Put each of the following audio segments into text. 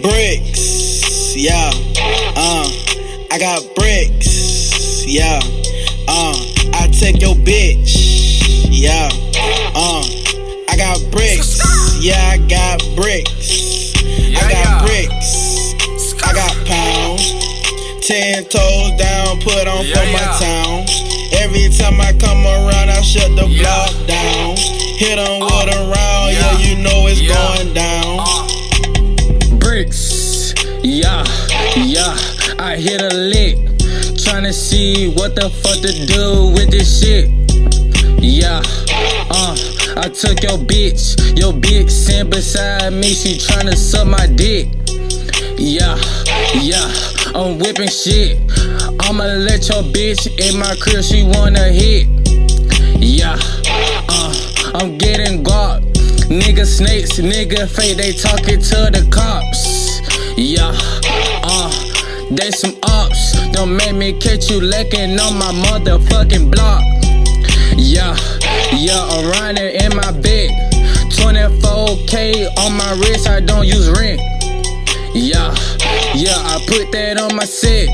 Bricks, yeah, uh, I got bricks, yeah, uh, I take your bitch, yeah, uh, I got bricks, yeah, I got bricks, ten toes down, put on for my town. Every time I come around, I shut the block down. Hit them with a round, yeah, you know it's going down. bricks. Yeah, yeah, I hit a lick. Tryna see what the fuck to do with this shit. Yeah, uh, I took your bitch. Your bitch sitting beside me. She tryna suck my dick. Yeah, yeah, I'm whipping shit. I'ma let your bitch in my crib. She wanna hit. Yeah, uh, I'm getting guap. Nigga snakes, nigga fake, they talking to the cops. Yeah, uh, they some ops. Don't make me catch you licking on my motherfucking block. Yeah, yeah, I'm riding in my bed. 24K on my wrist, I don't use rent. Put that on my set.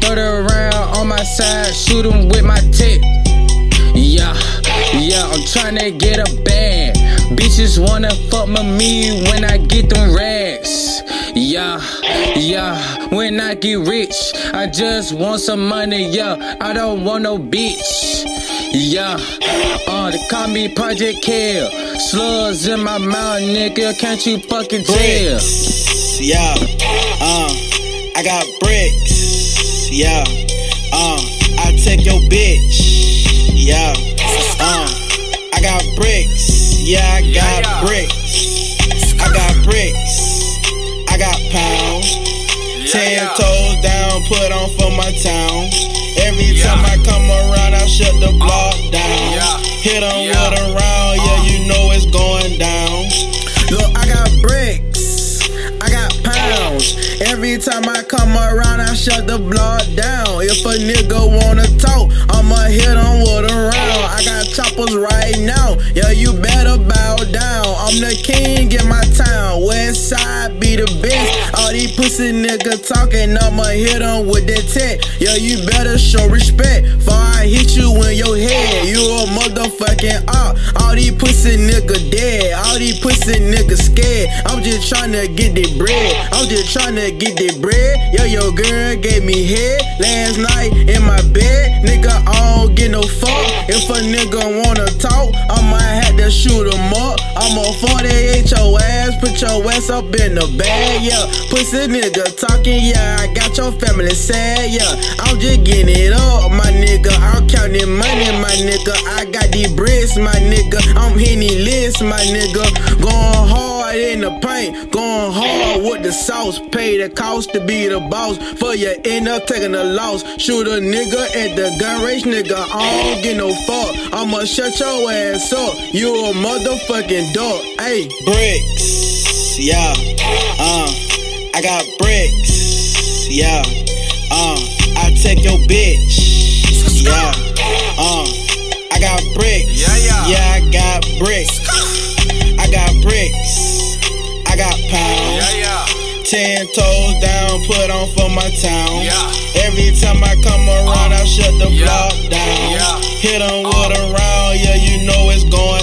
Throw it around on my side, shoot 'em with my tip. Yeah, yeah, I'm tryna get a bag. Bitches wanna fuck with me when I get them rags. Yeah, yeah, when I get rich, I just want some money, yeah. I don't want no bitch. Yeah, uh, they call me Project Kill. Slugs in my mouth, nigga, can't you fucking tell? yeah, uh, got bricks, yeah, uh, I take your bitch, yeah, uh, I got bricks, yeah, I got bricks, I got bricks, I got pounds, ten toes down, put on for my town. Every time I come around, I shut the block shut the block down. If a nigga wanna talk, I'ma hit him with a round. I got choppers right now, yeah, you better bow down. I'm the king in my town, West Side be the best. All these pussy nigga talking, I'ma hit him with that tech. Yeah, you better show respect, I'm just tryna get the bread. I'm just tryna get the bread. Yo, your girl gave me head last night in my bed. Nigga, I don't get no fuck. If a nigga wanna talk, I might have to shoot him up. I'ma 48 your ass, put your ass up in the bag, yeah. Pussy nigga talking, yeah. I got your family sad, yeah. I'm just getting it up, my nigga. I'm counting money, my nigga. I got these bricks, my nigga. I'm hitting lists, my nigga. Going hard in the paint, going hard with the sauce. Pay the cost to be the boss. For you end up taking a loss. Shoot a nigga at the gun range, nigga. I don't get no fuck. I'ma shut your ass up. You a motherfucking dog, ayy. bricks, yeah, uh, I got bricks, yeah, uh, I take your bitch, yeah, uh, I got bricks, Yeah, yeah. yeah, I got bricks, Ten toes down, put on for my town. Yeah. Every time I come around, uh, I shut the yeah. block down. Yeah. Hit them uh, with a round, yeah, you know it's going